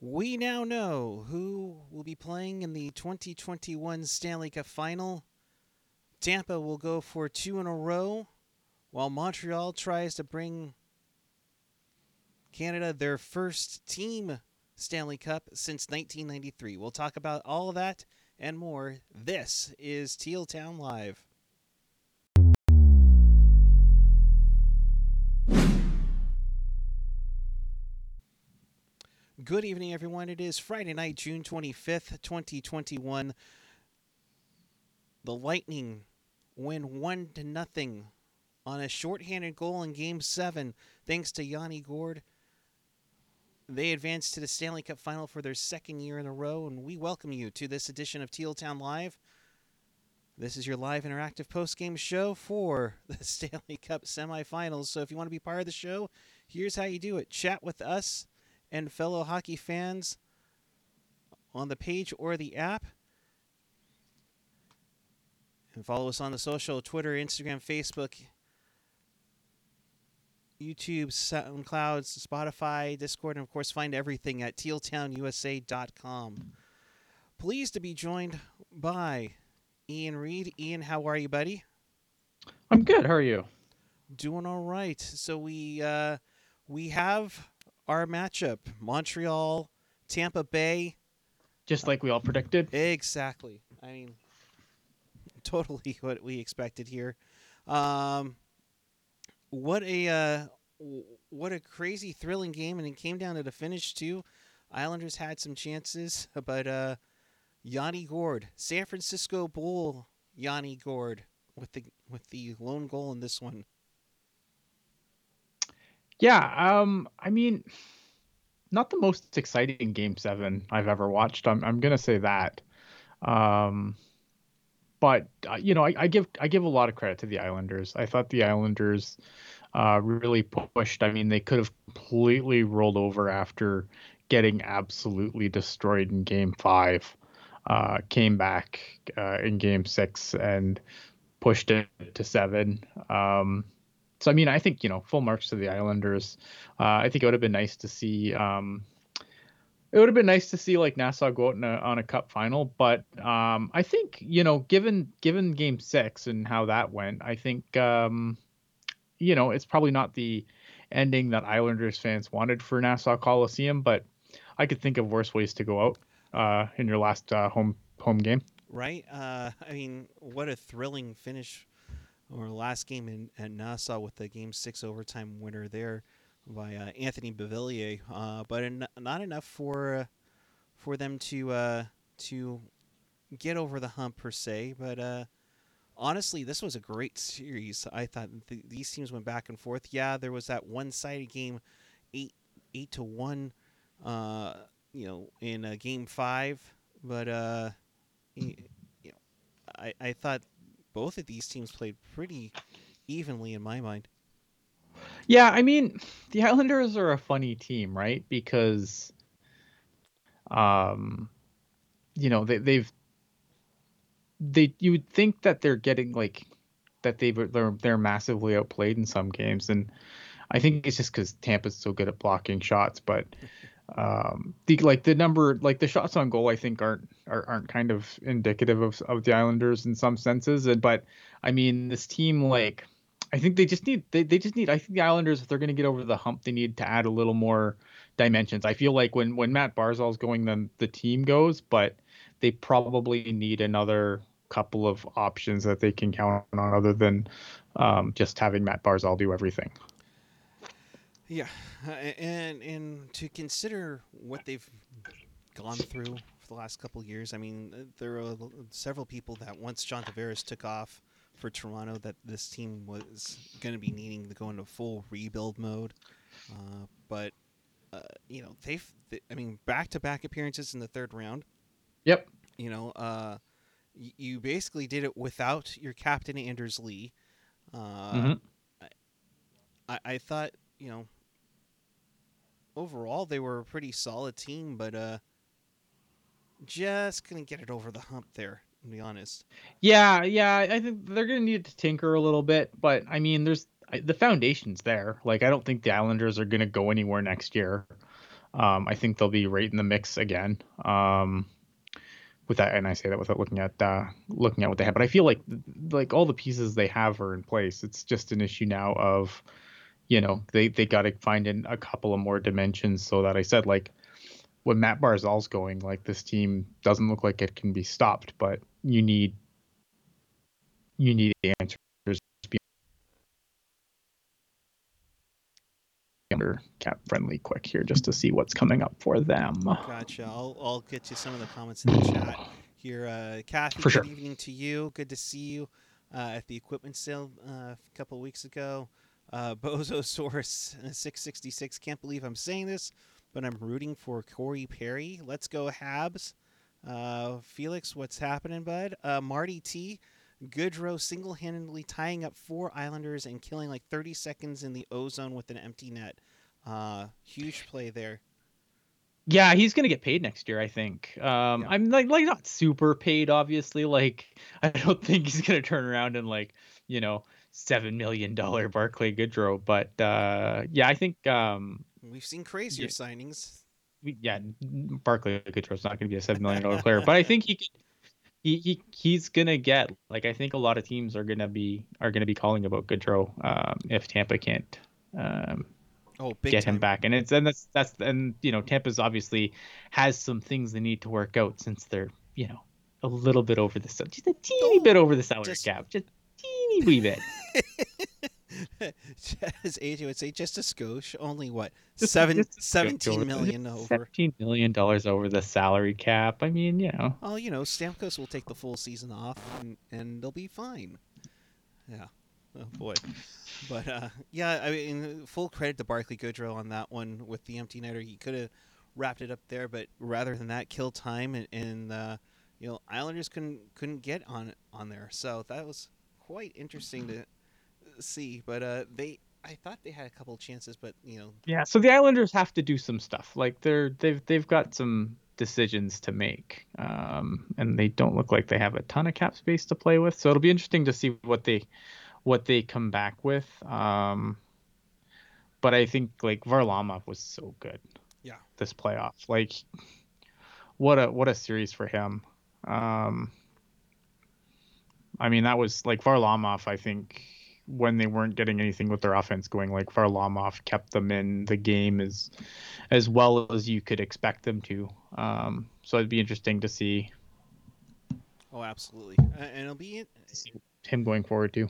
We now know who will be playing in the 2021 Stanley Cup Final. Tampa will go for two in a row, while Montreal tries to bring Canada their first team Stanley Cup since 1993. We'll talk about all of that and more. This is Teal Town Live. Good evening, everyone. It is Friday night, June 25th, 2021. The Lightning win 1 to nothing on a shorthanded goal in Game 7 thanks to Yanni Gourde. They advance to the Stanley Cup Final for their second year in a row, and we welcome you to this edition of Teal Town Live. This is your live interactive post-game show for the Stanley Cup semifinals. So if you want to be part of the show, here's how you do it. Chat with us and fellow hockey fans on the page or the app. And follow us on the social Twitter, Instagram, Facebook, YouTube, SoundCloud, Spotify, Discord, and of course, find everything at tealtownusa.com. Pleased to be joined by Ian Reed. Ian, how are you, buddy? I'm good. How are you? Doing all right. So we uh, we have our matchup: Montreal, Tampa Bay. Just like we all predicted. Exactly. I mean, totally what we expected here. Um, what a uh, what a crazy thrilling game, and it came down to the finish too. Islanders had some chances, but uh, Yanni Gourde, San Francisco Bull, Yanni Gourde with the with the lone goal in this one. Yeah, um, I mean, not the most exciting game seven I've ever watched. I'm I'm gonna say that. Um, but uh, you know, I, I, give I give a lot of credit to the Islanders. I thought the Islanders uh, really pushed. I mean, they could have completely rolled over after getting absolutely destroyed in Game Five. Uh, came back uh, in Game Six and pushed it to seven. Um, so I mean, I think you know, full marks to the Islanders. Uh, I think it would have been nice to see. Um, it would have been nice to see like Nassau go out a, on a cup final, but um, I think you know, given given Game Six and how that went, I think um, you know it's probably not the ending that Islanders fans wanted for Nassau Coliseum, but I could think of worse ways to go out uh, in your last uh, home home game. Right. Uh, I mean, what a thrilling finish or last game in at Nassau with the Game Six overtime winner there by uh, Anthony Beauvillier, uh, but en- not enough for uh, for them to uh, to get over the hump per se. But uh, honestly, this was a great series. I thought th- these teams went back and forth. Yeah, there was that one-sided game, eight eight to one, uh, you know, in game five. But you know, I I thought both of these teams played pretty evenly in my mind. Yeah, I mean, the Islanders are a funny team, right? Because um you know, they they've they you would think that they're getting like that they they're they're massively outplayed in some games and I think it's just cuz Tampa's so good at blocking shots, but um the like the number like the shots on goal I think aren't are, aren't kind of indicative of of the Islanders in some senses and but I mean this team like I think they just need they, they just need I think the Islanders if they're going to get over the hump they need to add a little more dimensions. I feel like when when Matt Barzal's going then the team goes, but they probably need another couple of options that they can count on other than um, just having Matt Barzal do everything. Yeah, and and to consider what they've gone through for the last couple years, I mean, there are several people that once John Tavares took off for Toronto that this team was going to be needing to go into full rebuild mode. Uh, but uh, you know they've, they, I mean, back-to-back appearances in the third round. Yep. You know, uh, y- you basically did it without your captain Anders Lee. Uh, mm-hmm. I, I thought you know overall they were a pretty solid team, but uh, just couldn't get it over the hump there to be honest. Yeah, yeah, I think they're gonna need to tinker a little bit, but I mean, there's the foundation's there. Like, I don't think the Islanders are gonna go anywhere next year. Um, I think they'll be right in the mix again. Um, with that, and I say that without looking at uh, looking at what they have. But I feel like like all the pieces they have are in place. It's just an issue now of, you know, they they got to find in a couple of more dimensions. So that I said like, when Matt Barzal's going, like this team doesn't look like it can be stopped. But you need you need the answers under cap friendly quick here just to see what's coming up for them. Gotcha. I'll, I'll get to some of the comments in the chat here. Uh, Kathy, For good sure. evening to you. Good to see you uh, at the equipment sale uh, a couple weeks ago. Uh, Bozosaurus uh, 666. Can't believe I'm saying this, but I'm rooting for Corey Perry. Let's go, Habs. Uh, Felix, what's happening, bud? Uh, Marty T. Goodrow single handedly tying up four Islanders and killing like 30 seconds in the ozone with an empty net. Uh, huge play there. Yeah, he's gonna get paid next year, I think. Um, Yeah. I'm like like not super paid, obviously. Like I don't think he's gonna turn around and like you know seven million dollar Barclay Goodrow, but uh, yeah, I think um, We've seen crazier Yeah. signings. we, yeah, Barclay Goodrow's not gonna be a seven million dollar player, but I think he could. He, he he's gonna get like I think a lot of teams are gonna be are gonna be calling about Goodrow um, if Tampa can't um, Oh, get time. him back. And it's and that's that's and you know Tampa's obviously has some things they need to work out since they're you know a little bit over the just a teeny Oh, bit over the salary just- cap, just teeny wee bit. As AJ would say, just a skosh. Only what? Just- Seven, just a skosh 17 over- over. Seventeen million dollars over the salary cap. I mean, you know, Oh, you know, Stamkos will take the full season off and, and they'll be fine. Yeah. Oh, boy. But, uh, yeah, I mean, full credit to Barclay Goodrow on that one with the empty netter. He could have wrapped it up there, but rather than that, kill time and, and uh, you know, Islanders couldn't couldn't get on on there. So that was quite interesting to see. But uh, they, I thought they had a couple chances, but you know, yeah. So the Islanders have to do some stuff. Like they're they've they've got some decisions to make, um, and they don't look like they have a ton of cap space to play with. So it'll be interesting to see what they what they come back with. Um, but I think like Varlamov was so good. Yeah. This playoff, like, what a what a series for him. Um, I mean, that was like Varlamov. I think when they weren't getting anything with their offense going, like Varlamov kept them in the game as as well as you could expect them to. Um, so it'd be interesting to see, oh, absolutely, and it'll be him going forward too.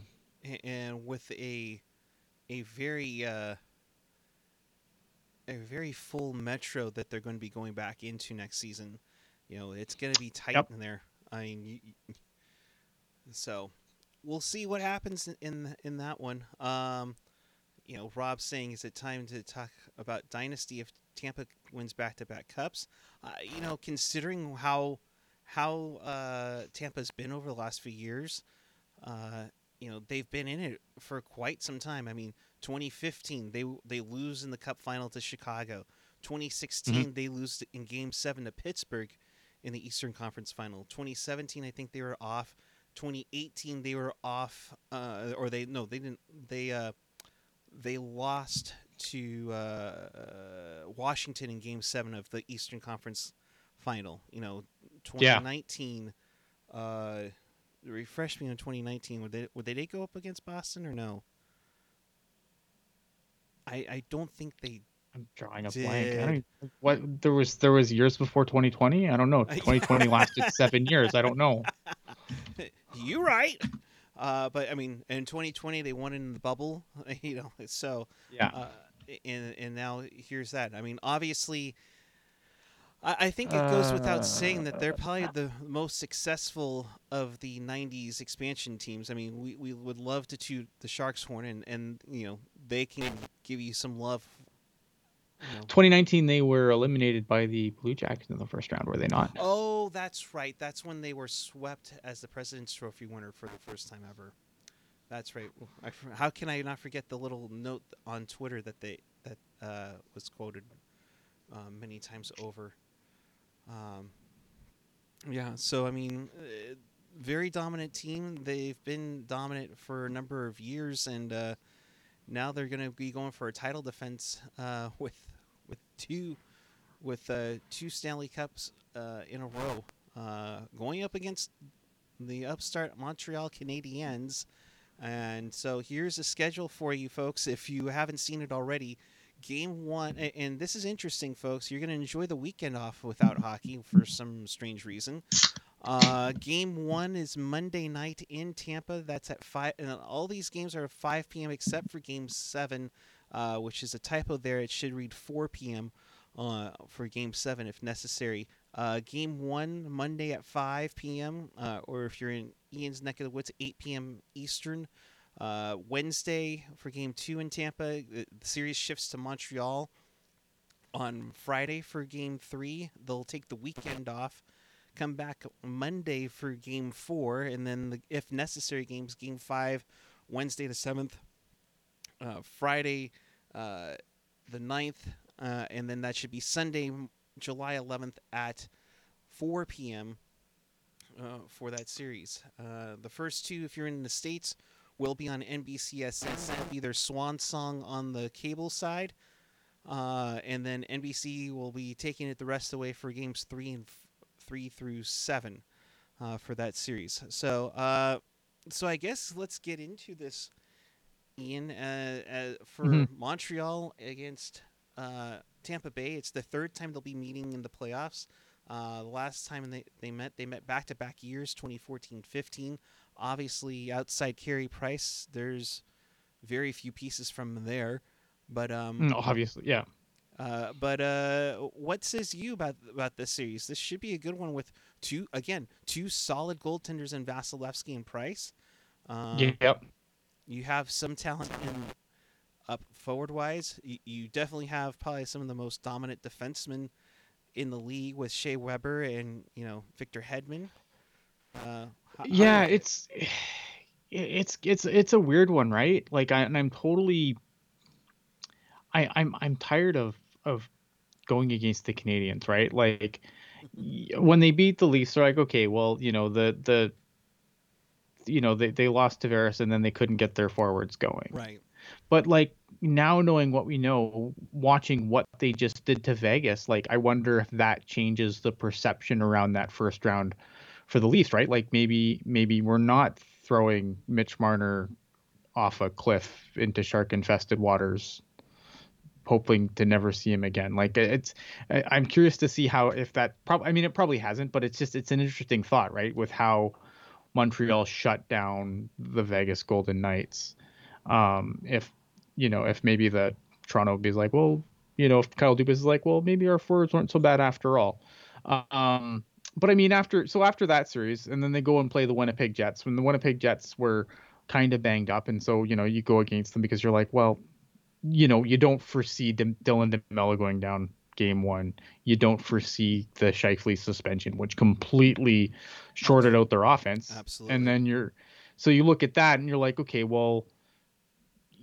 and with a a very uh, a very full metro that they're going to be going back into next season. You know, it's going to be tight Yep. in there. I mean, you- so we'll see what happens in- in that one. Um, you know, Rob's saying, is it time to talk about dynasty if Tampa wins back-to-back cups? Uh, you know, considering how how uh, Tampa's been over the last few years, uh, you know they've been in it for quite some time. I mean, 2015 they they lose in the Cup final to Chicago. 2016 they lose in Game Seven to Pittsburgh in the Eastern Conference Final. 2017 I think they were off. 2018 they were off, uh, or they no they didn't they uh, they lost to uh, Washington in Game Seven of the Eastern Conference Final. You know, Yeah. 2019. Uh, refresh me on 2019. Would they would they go up against Boston or no? I I don't think they. I'm drawing a blank. Did- even, what there was there was years before 2020. I don't know. 2020 lasted seven years. I don't know. you right. Uh, but I mean, in 2020 they won in the bubble. You know, so Yeah. uh, and and now here's that. I mean, obviously, I, I think it goes without saying that they're probably the most successful of the '90s expansion teams. I mean, we, we would love to toot the Sharks horn, and and you know they can give you some love. you know. 2019 they were eliminated by the Blue Jackets in the first round, were they not? Oh, that's right. That's when they were swept as the President's Trophy winner for the first time ever. That's right. I how can I not forget the little note on Twitter that they that uh, was quoted uh, many times over. Um, yeah. So I mean, uh, very dominant team. They've been dominant for a number of years, and uh, now they're going to be going for a title defense uh, with with two with uh, two Stanley Cups uh, in a row, uh, going up against the upstart Montreal Canadiens. And so here's a schedule for you folks if you haven't seen it already. Game one, and this is interesting, folks. You're going to enjoy the weekend off without hockey for some strange reason. Uh, game one is Monday night in Tampa. That's at five. And all these games are at 5 p.m. except for Game Seven, uh, which is a typo there. It should read 4 p.m. Uh, for Game Seven if necessary. Uh, game one Monday at 5 p.m. Uh, or if you're in Ian's neck of the woods, 8 p.m. Eastern. Uh, Wednesday for game two in Tampa. The series shifts to Montreal on Friday for game three. They'll take the weekend off, come back Monday for game four, and then, the, if necessary, games game five, Wednesday the 7th, uh, Friday uh, the 9th, uh, and then that should be Sunday, July 11th at 4 p.m. Uh, for that series. Uh, the first two, if you're in the States, will be on be their swan song on the cable side. Uh, and then NBC will be taking it the rest of the way for games three and f- three through seven uh, for that series. So, uh, so I guess let's get into this, Ian. Uh, uh, for mm-hmm. Montreal against uh, Tampa Bay, it's the third time they'll be meeting in the playoffs. the last time they, they met, they met back to back years, 2014 15 obviously outside Carey Price, there's very few pieces from there. But um, mm, obviously, yeah. Uh, but uh, what says you about about this series? This should be a good one with two again two solid goaltenders in Vasilevskiy and Price. Um, yep. You have some talent in up forward wise. You, you definitely have probably some of the most dominant defensemen in the league with Shea Weber and you know Victor Hedman. Uh, yeah, it's it's it's it's a weird one, right? Like, I, and I'm totally, I I'm I'm tired of of going against the Canadiens, right? Like, when they beat the Leafs, they're like, okay, well, you know, the the you know they, they lost Tavares and then they couldn't get their forwards going. Right. But like now knowing what we know, watching what they just did to Vegas, like I wonder if that changes the perception around that first round for the Leafs, right? Like maybe maybe we're not throwing Mitch Marner off a cliff into shark infested waters hoping to never see him again like it's i'm curious to see how if that probably i mean it probably hasn't but it's just it's an interesting thought right with how montreal shut down the vegas golden knights um if you know if maybe the toronto be like well you know if kyle dubas is like well maybe our forwards weren't so bad after all um but I mean, after so after that series, and then they go and play the Winnipeg Jets when the Winnipeg Jets were kind of banged up, and so you know you go against them because you're like, well, you know, you don't foresee D- Dylan DeMelo going down game one. You don't foresee the Scheifele suspension, which completely shorted out their offense. Absolutely. And then you're, so you look at that and you're like, okay, well,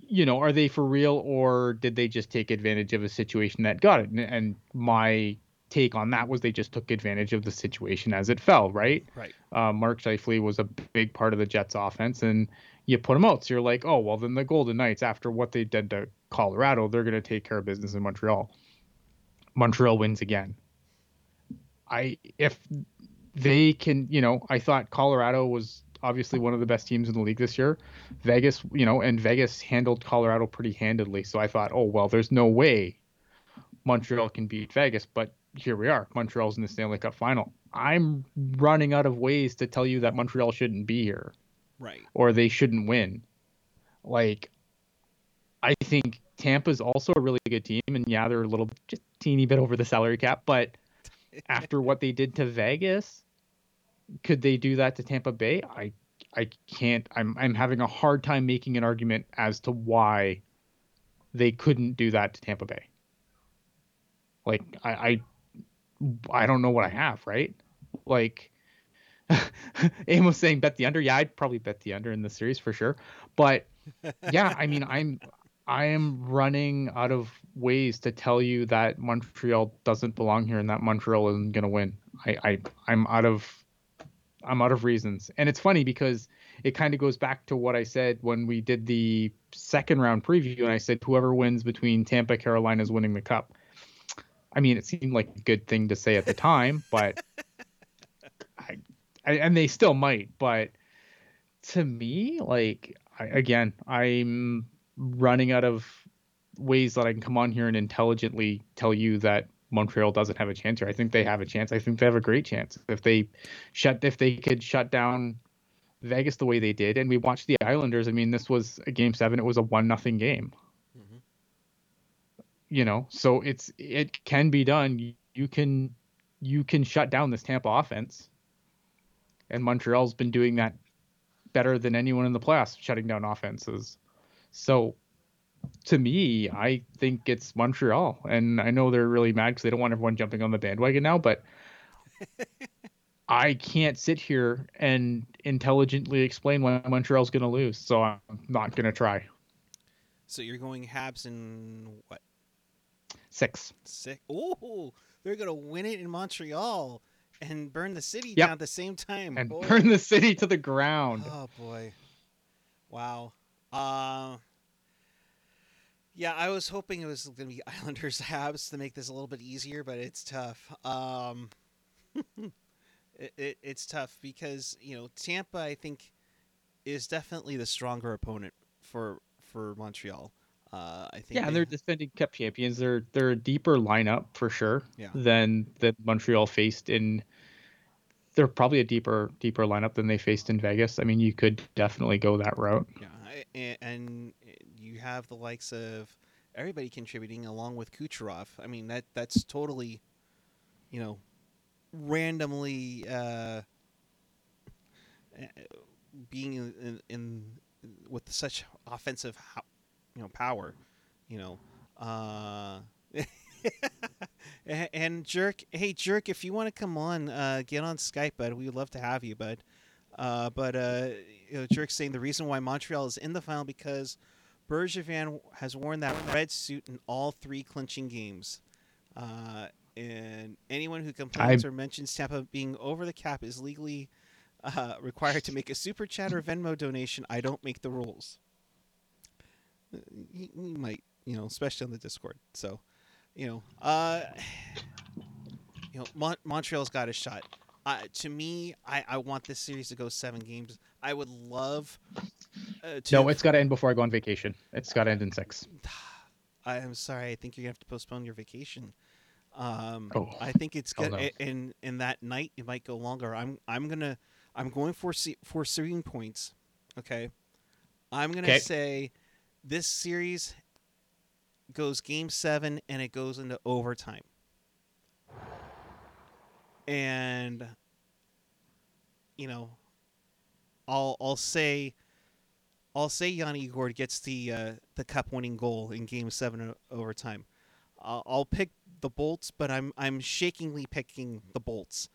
you know, are they for real or did they just take advantage of a situation that got it? And, and my take on that was they just took advantage of the situation as it fell, right? Right. Uh, Mark Scheifele was a big part of the Jets offense, and you put him out. So you're like, oh, well, then the Golden Knights, after what they did to Colorado, they're going to take care of business in Montreal. Montreal wins again. I if they can, you know, I thought Colorado was obviously one of the best teams in the league this year. Vegas, you know, and Vegas handled Colorado pretty handedly. So I thought, oh well, there's no way Montreal can beat Vegas, but here we are. Montreal's in the Stanley Cup final. I'm running out of ways to tell you that Montreal shouldn't be here. Right. Or they shouldn't win. Like I think Tampa's also a really good team and yeah, they're a little just teeny bit over the salary cap, but after what they did to Vegas, could they do that to Tampa Bay? I I can't I'm I'm having a hard time making an argument as to why they couldn't do that to Tampa Bay. Like I, I I don't know what I have, right? Like Amos saying bet the under. Yeah, I'd probably bet the under in the series for sure. But yeah, I mean, I'm I am running out of ways to tell you that Montreal doesn't belong here and that Montreal isn't gonna win. I, I I'm out of I'm out of reasons. And it's funny because it kind of goes back to what I said when we did the second round preview and I said whoever wins between Tampa Carolina is winning the cup. I mean, it seemed like a good thing to say at the time, but I, I, and they still might. But to me, like I, again, I'm running out of ways that I can come on here and intelligently tell you that Montreal doesn't have a chance here. I think they have a chance. I think they have a great chance if they shut if they could shut down Vegas the way they did. And we watched the Islanders. I mean, this was a game seven. It was a one nothing game. Mhm. You know, so it's it can be done. You, you can you can shut down this Tampa offense. And Montreal's been doing that better than anyone in the playoffs, shutting down offenses. So to me, I think it's Montreal. And I know they're really mad because they don't want everyone jumping on the bandwagon now, but I can't sit here and intelligently explain why Montreal's going to lose. So I'm not going to try. So you're going Habs in what Six. six? Oh, they're gonna win it in Montreal and burn the city Yep. down at the same time. And Boy. burn the city to the ground. Oh boy, wow. Uh, yeah, I was hoping it was gonna be Islanders Habs to make this a little bit easier, but it's tough. Um, it, it, it's tough because you know Tampa, I think, is definitely the stronger opponent for for Montreal. Uh, I think. Yeah, and they- they're defending cup champions. They're they're a deeper lineup for sure Yeah. than that Montreal faced in. They're probably a deeper deeper lineup than they faced in Vegas. I mean, you could definitely go that route. Yeah, and you have the likes of everybody contributing along with Kucherov. I mean that that's totally, you know, randomly uh, uh, being in, in, in with such offensive, you know, power. You know, uh, and jerk, hey jerk, if you want to come on, uh, get on Skype, bud. We would love to have you, bud. Uh, but uh, you know, Jerk's saying the reason why Montreal is in the final because Bergevin has worn that red suit in all three clinching games. Uh, and anyone who complains or mentions Tampa being over the cap is legally uh, required to make a super chat or Venmo donation. I don't make the rules. Uh, You, you might, you know, especially on the Discord. So, you know, uh, you know, Mon- Montreal's got a shot. Uh, to me, I, I want this series to go seven games. I would love uh, to. No, it's got to end before I go on vacation. It's got to end in six. I am sorry. I think you're gonna have to postpone your vacation. Um, Oh. I think it's good. no. In in that night, it might go longer. I'm I'm gonna I'm going for se- for serving points. Okay, I'm gonna 'Kay. say this series goes game seven and it goes into overtime. And you know, I'll I'll say I'll say Yanni Gourde gets the uh, the cup winning goal in Game Seven overtime. I'll, I'll pick the Bolts, but I'm I'm shakingly picking the Bolts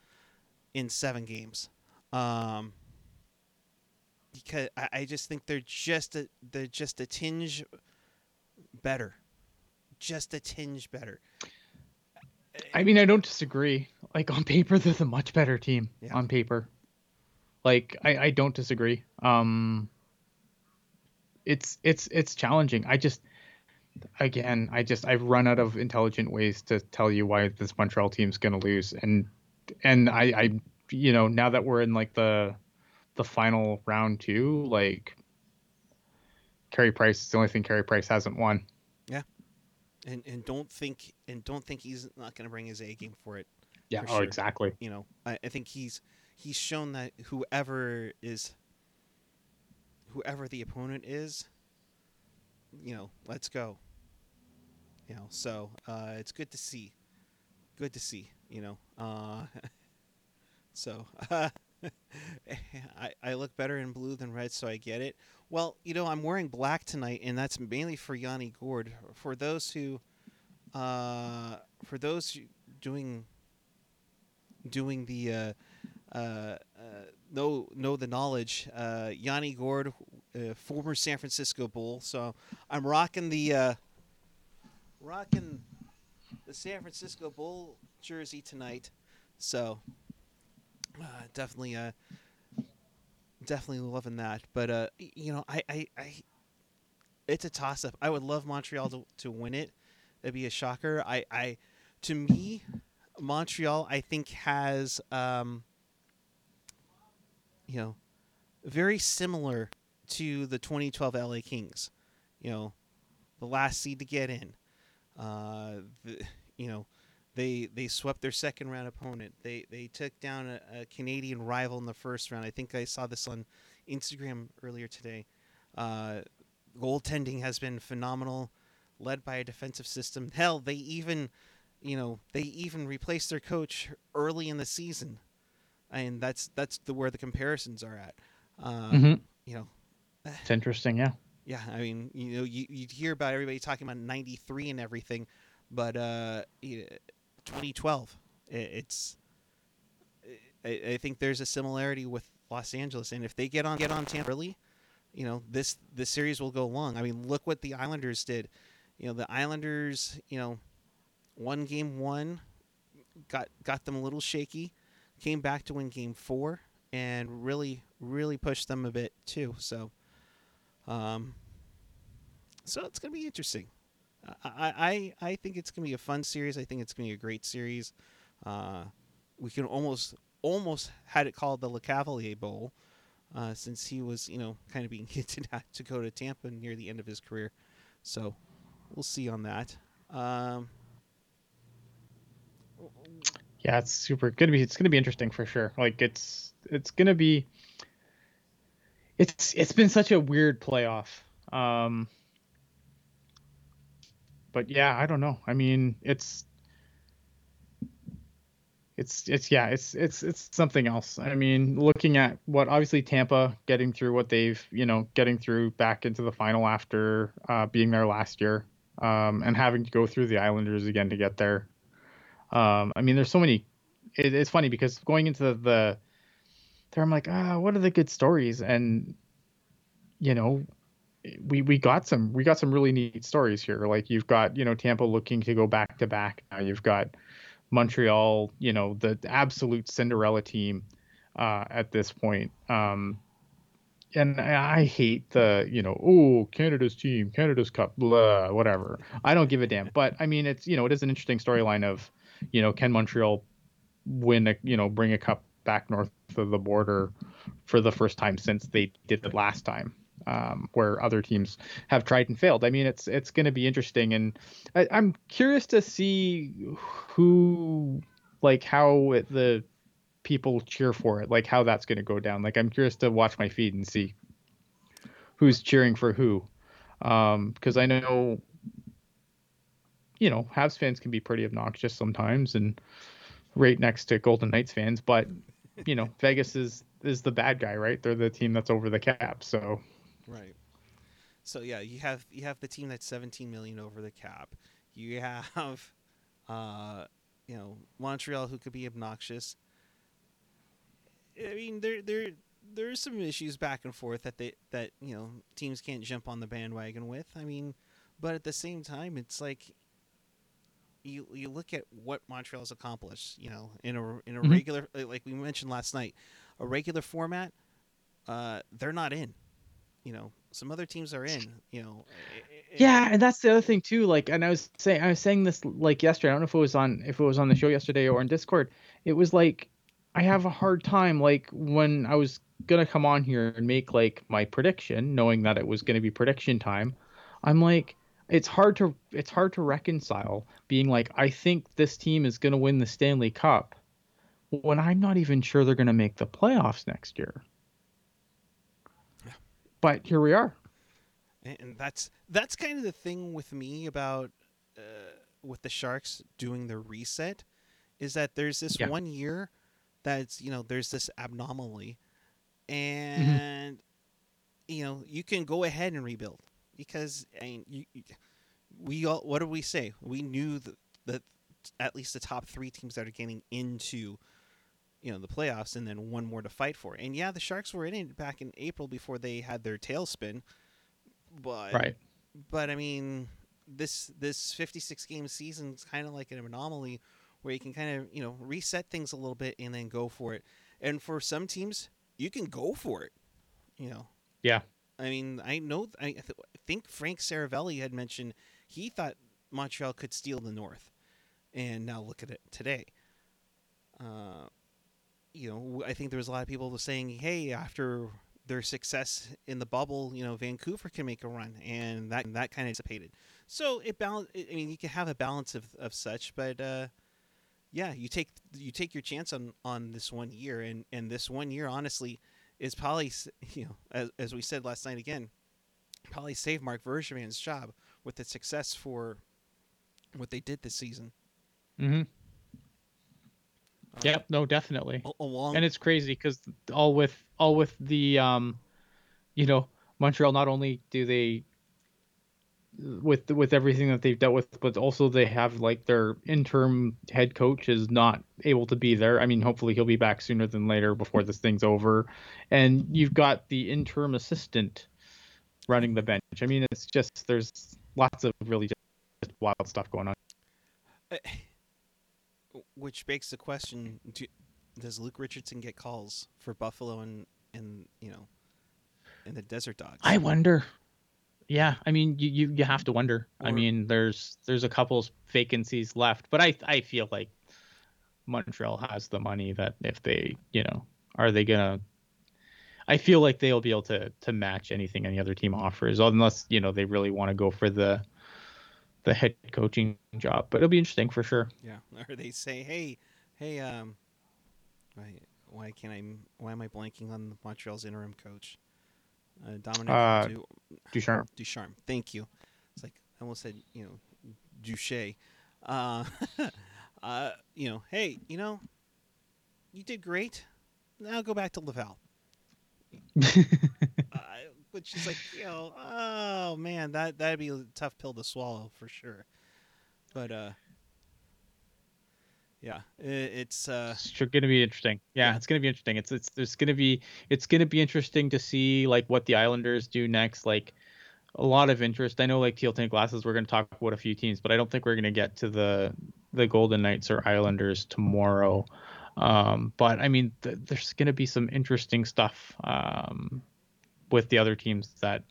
in seven games, um, because I, I just think they're just a they're just a tinge better, just a tinge better. I mean, I don't disagree. Like on paper, they're the much better team. Yeah. On paper, like I, I don't disagree. Um, it's it's it's challenging. I just again, I just I've run out of intelligent ways to tell you why this Montreal team's gonna lose, and and I I you know now that we're in like the the final round two, like Carey Price is the only thing Carey Price hasn't won. Yeah, and and don't think and don't think he's not going to bring his A game for it. Yeah. For Oh, sure. exactly. you know I, I think he's he's shown that whoever is whoever the opponent is you know let's go. You know so uh it's good to see. Good to see you know uh so uh I, I look better in blue than red so i get it. Well you know i'm wearing black tonight and that's mainly for yanni gourde. For those who uh for those doing doing the uh, uh, uh, know know the knowledge. Uh, Yanni Gourde, uh, former San Francisco Bull. So I'm rocking the uh, rocking the San Francisco Bull jersey tonight. So uh, definitely uh, definitely loving that. But uh, you know, I, I, I it's a toss up. I would love Montreal to, to win it. That'd be a shocker. I, I to me, Montreal, I think, has, um, you know, very similar to the 2012 LA Kings. You know, the last seed to get in. Uh, the, you know, they they swept their second round opponent. They they took down a, a, Canadian rival in the first round. I think I saw this on Instagram earlier today. Uh, goaltending has been phenomenal, led by a defensive system. Hell, they even, you know, they even replaced their coach early in the season, and that's that's the where the comparisons are at. Uh, mm-hmm. You know, it's interesting, yeah. Yeah, I mean, you know, you you hear about everybody talking about '93 and everything, but uh, 2012, it's. I, I think there's a similarity with Los Angeles, and if they get on get on Tampa early, you know this this series will go long. I mean, look what the Islanders did. You know, the Islanders, you know, one game one, got got them a little shaky, came back to win game four, and really really pushed them a bit too. So, um, so it's gonna be interesting. I I I think it's gonna be a fun series. I think it's gonna be a great series. Uh, we can almost almost had it called the LeCavalier Bowl uh, since he was, you know, kind of being hinted at to go to Tampa near the end of his career. So we'll see on that. Um, yeah, it's super gonna be. It's gonna be interesting for sure. Like it's it's gonna be. It's it's been such a weird playoff. Um, but yeah, I don't know. I mean, it's it's it's yeah it's it's it's something else i mean looking at what obviously tampa getting through what they've you know getting through back into the final after uh, being there last year um, and having to go through the islanders again to get there um, i mean there's so many it, it's funny because going into the, the there i'm like ah what are the good stories and you know we we got some we got some really neat stories here like you've got you know tampa looking to go back to back now you've got Montreal, you know, the absolute Cinderella team uh, at this point. Um, and I hate the, you know, oh, Canada's team, Canada's cup, blah, whatever. I don't give a damn. But I mean, it's, you know, it is an interesting storyline of, you know, can Montreal win a, you know, bring a cup back north of the border for the first time since they did it last time um, where other teams have tried and failed. I mean, it's it's going to be interesting, and I, am curious to see who, like, how it, the people cheer for it, like how that's going to go down. Like, I'm curious to watch my feed and see who's cheering for who, because um, I know, you know, Habs fans can be pretty obnoxious sometimes, and right next to Golden Knights fans, but you know, Vegas is is the bad guy, right? They're the team that's over the cap, so Right. So yeah, you have you have the team that's 17 million over the cap. You have, uh, you know, Montreal who could be obnoxious. I mean, there there there's some issues back and forth that they that you know teams can't jump on the bandwagon with. I mean, but at the same time, it's like you you look at what Montreal's accomplished. You know, in a in a mm-hmm. regular like we mentioned last night, a regular format, uh, they're not in you know some other teams are in you know yeah and that's the other thing too like and i was saying i was saying this like yesterday i don't know if it was on if it was on the show yesterday or in discord it was like i have a hard time like when i was gonna come on here and make like my prediction knowing that it was gonna be prediction time i'm like it's hard to it's hard to reconcile being like i think this team is gonna win the stanley cup when i'm not even sure they're gonna make the playoffs next year but here we are. And that's that's kind of the thing with me about uh, with the Sharks doing the reset is that there's this yeah. one year that's you know there's this abnormally, mm-hmm. and mm-hmm. you know you can go ahead and rebuild because I mean you, we all what do we say we knew that, that at least the top three teams that are getting into you know the playoffs and then one more to fight for. And yeah, the Sharks were in it back in April before they had their tailspin. But right. But I mean, this this 56 game season is kind of like an anomaly where you can kind of you know reset things a little bit and then go for it. And for some teams, you can go for it. You know. Yeah. I mean, I know. I, think Frank Seravalli had mentioned he thought Montreal could steal the North, and now look at it today. Uh, you know, I think there was a lot of people saying, "Hey, after their success in the bubble, you know, Vancouver can make a run," and that that kind of dissipated. So it balance. I mean, you can have a balance of, of such, but uh, yeah, you take you take your chance on on this one year, and and this one year, honestly, is probably you know, as as we said last night again, probably save Marc Bergevin's job with the success for what they did this season. Mm-hmm. Uh, yep. No, definitely. Along, and it's crazy because all with all with the um, you know, Montreal. Not only do they with with everything that they've dealt with, but also they have like their interim head coach is not able to be there. I mean, hopefully he'll be back sooner than later before this thing's over. And you've got the interim assistant running the bench. I mean, it's just there's lots of really just wild stuff going on. Uh, which begs the question: do, Does Luke Richardson get calls for Buffalo and and you know, and the Desert Dogs? I wonder. Yeah, I mean, you you, you have to wonder. Or, I mean, there's there's a couple vacancies left, but I I feel like Montreal has the money that if they you know are they gonna I feel like they'll be able to to match anything any other team offers, unless you know they really want to go for the the head coaching job. But it'll be interesting for sure. Yeah, or they say, hey, hey, um, why why can't I? Why am I blanking on Montreal's interim coach? Uh, Dominic uh, du- Ducharme. Ducharme. Thank you. It's like I almost said, you know, Duche. Uh, uh, you know, hey, you know, you did great. Now go back to Laval. Uh, which is like, you know, oh man, that that'd be a tough pill to swallow for sure. But uh, yeah, it, it's uh, it's going to be interesting. Yeah, yeah. it's going to be interesting. It's it's there's going to be it's to be interesting to see like what the Islanders do next. Like a lot of interest. I know like Teal Tinted Glasses. We're going to talk about a few teams, but I don't think we're going to get to the the Golden Knights or Islanders tomorrow. Um, but I mean, th- there's going to be some interesting stuff um, with the other teams that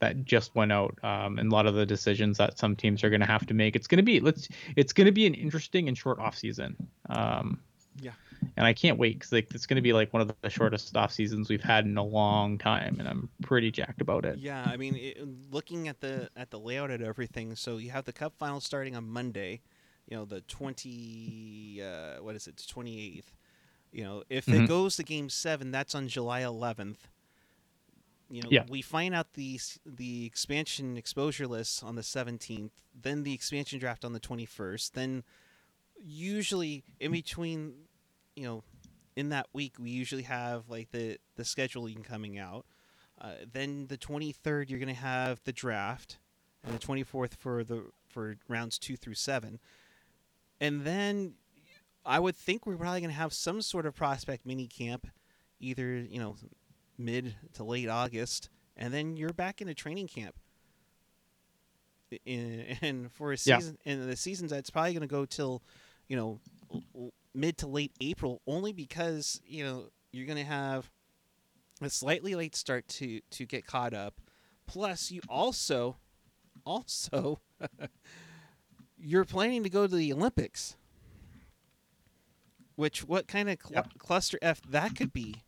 that just went out, um, and a lot of the decisions that some teams are going to have to make. It's going to be let's it's going to be an interesting and short off season. Um, yeah, and I can't wait because like it's going to be like one of the shortest off seasons we've had in a long time, and I'm pretty jacked about it. Yeah, I mean, it, looking at the at the layout of everything, so you have the Cup final starting on Monday you know the 20 uh, what is it 28th you know if mm-hmm. it goes to game 7 that's on July 11th you know yeah. we find out the the expansion exposure list on the 17th then the expansion draft on the 21st then usually in between you know in that week we usually have like the the scheduling coming out uh, then the 23rd you're going to have the draft and the 24th for the for rounds 2 through 7 and then I would think we're probably going to have some sort of prospect mini camp, either you know mid to late August, and then you're back into training camp. In, and for a season, yeah. and the seasons that's probably going to go till, you know, mid to late April, only because you know you're going to have a slightly late start to to get caught up. Plus, you also, also you're planning to go to the Olympics. Which what kind of cl- yep. cluster f that could be,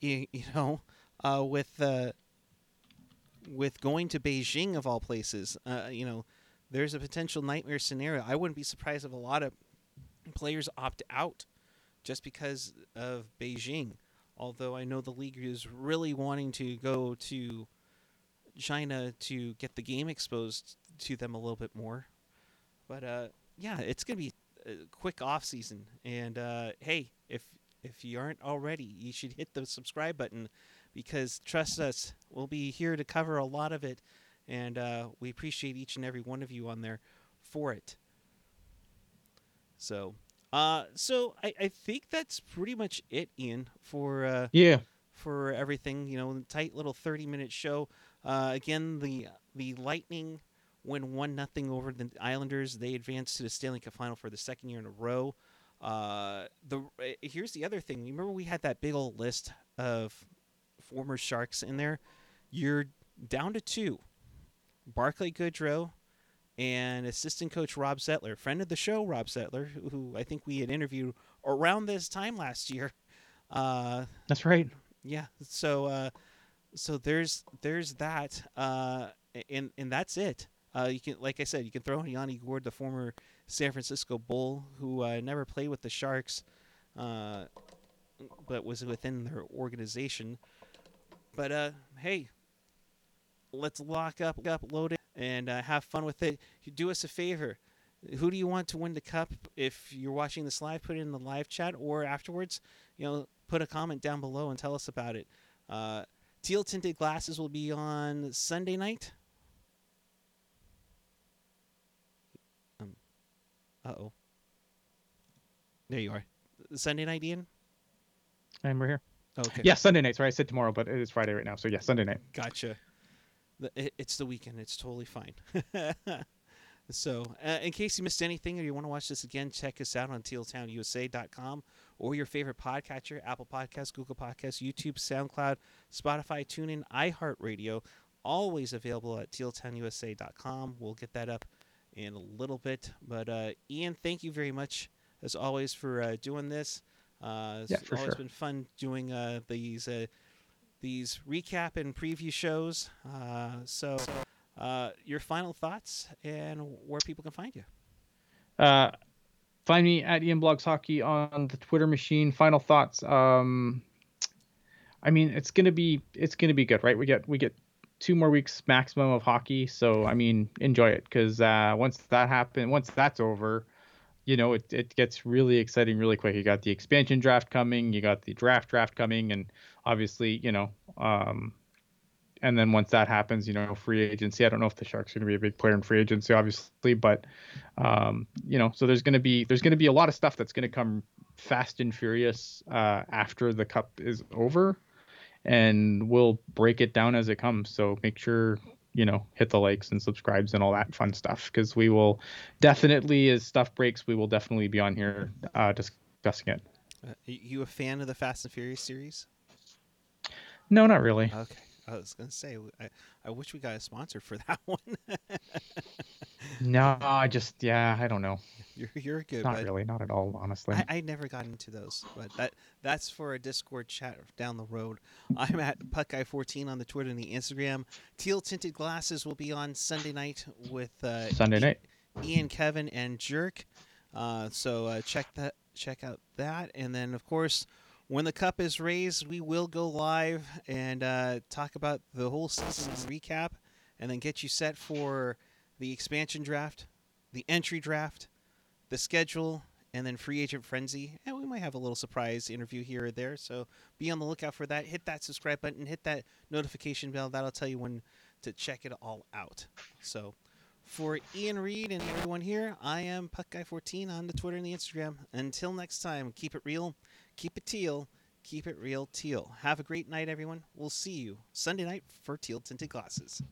you, you know, uh, with uh, with going to Beijing of all places. Uh, you know, there's a potential nightmare scenario. I wouldn't be surprised if a lot of players opt out just because of Beijing. Although I know the league is really wanting to go to China to get the game exposed to them a little bit more. But uh, yeah, it's gonna be a quick off season, and uh, hey, if if you aren't already, you should hit the subscribe button because trust us, we'll be here to cover a lot of it, and uh, we appreciate each and every one of you on there for it. So, uh, so I, I think that's pretty much it, Ian, for uh, yeah, for everything. You know, tight little thirty minute show. Uh, again, the the Lightning win one nothing over the Islanders. They advance to the Stanley Cup final for the second year in a row. Uh, the eh, here's the other thing. Remember we had that big old list of former Sharks in there. You're down to two: Barclay Goodrow and assistant coach Rob Zettler, friend of the show, Rob Zettler, who, who I think we had interviewed around this time last year. Uh, That's right. yeah. So uh, so there's there's that, uh, and and that's it. Uh, you can, like I said, you can throw in Yanni Gourde, the former San Francisco Bull, who uh, never played with the Sharks, uh, but was within their organization. But uh, hey, let's lock up, up, load it, and uh, have fun with it. You do us a favor. Who do you want to win the cup? If you're watching this live, put it in the live chat, or afterwards, you know, put a comment down below and tell us about it. Uh, Teal tinted glasses will be on Sunday night. Uh oh. There you are. Sunday night, Ian. And we're here. Oh, okay. Yeah, Sunday night. Sorry, I said tomorrow, but it is Friday right now. So yeah, Sunday night. Gotcha. It's the weekend. It's totally fine. so, uh, in case you missed anything or you want to watch this again, check us out on tealtownusa.com or your favorite podcatcher Apple Podcasts, Google Podcasts, YouTube, SoundCloud, Spotify, TuneIn, iHeartRadio. Always available at tealtownusa.com. We'll get that up in a little bit. But, uh, Ian, thank you very much, as always, for uh, doing this. Uh, it's Yeah, for always sure. been fun doing uh, these uh, these recap and preview shows. Uh, so, uh, your final thoughts and where people can find you. Uh, find me at Ian Blogs Hockey on the Twitter machine. Final thoughts. Um, I mean, it's gonna be it's gonna be good, right? We get we get two more weeks maximum of hockey, so I mean, enjoy it because uh, once that happens, once that's over, you know, it it gets really exciting really quick. You got the expansion draft coming, you got the draft draft coming, and obviously, you know, um, and then once that happens, you know, free agency. I don't know if the Sharks are going to be a big player in free agency, obviously, but um, you know, so there's going to be there's going to be a lot of stuff that's going to come fast and furious uh, after the cup is over, and we'll break it down as it comes. So make sure you know hit the likes and subscribes and all that fun stuff because we will definitely as stuff breaks we will definitely be on here uh, discussing it. Uh, you a fan of the Fast and Furious series? No, not really. Okay. I was gonna say, I, I wish we got a sponsor for that one. No, I just yeah, I don't know. you're you're good, Not really, not at all, honestly. I, I never got into those, but that that's for a Discord chat down the road. I'm at Puckeye14 on the Twitter and the Instagram. Teal tinted glasses will be on Sunday night with uh, Sunday night. Ian, Kevin, and Jerk. Uh, so uh, check that, check out that, and then of course, when the cup is raised, we will go live and uh, talk about the whole season recap, and then get you set for the expansion draft, the entry draft, the schedule, and then free agent frenzy. And we might have a little surprise interview here or there. So be on the lookout for that. Hit that subscribe button, hit that notification bell. That'll tell you when to check it all out. So for Ian Reed and everyone here, I am Puck Guy 14 on the Twitter and the Instagram. Until next time, keep it real, keep it teal, keep it real teal. Have a great night, everyone. We'll see you Sunday night for Teal Tinted Glasses.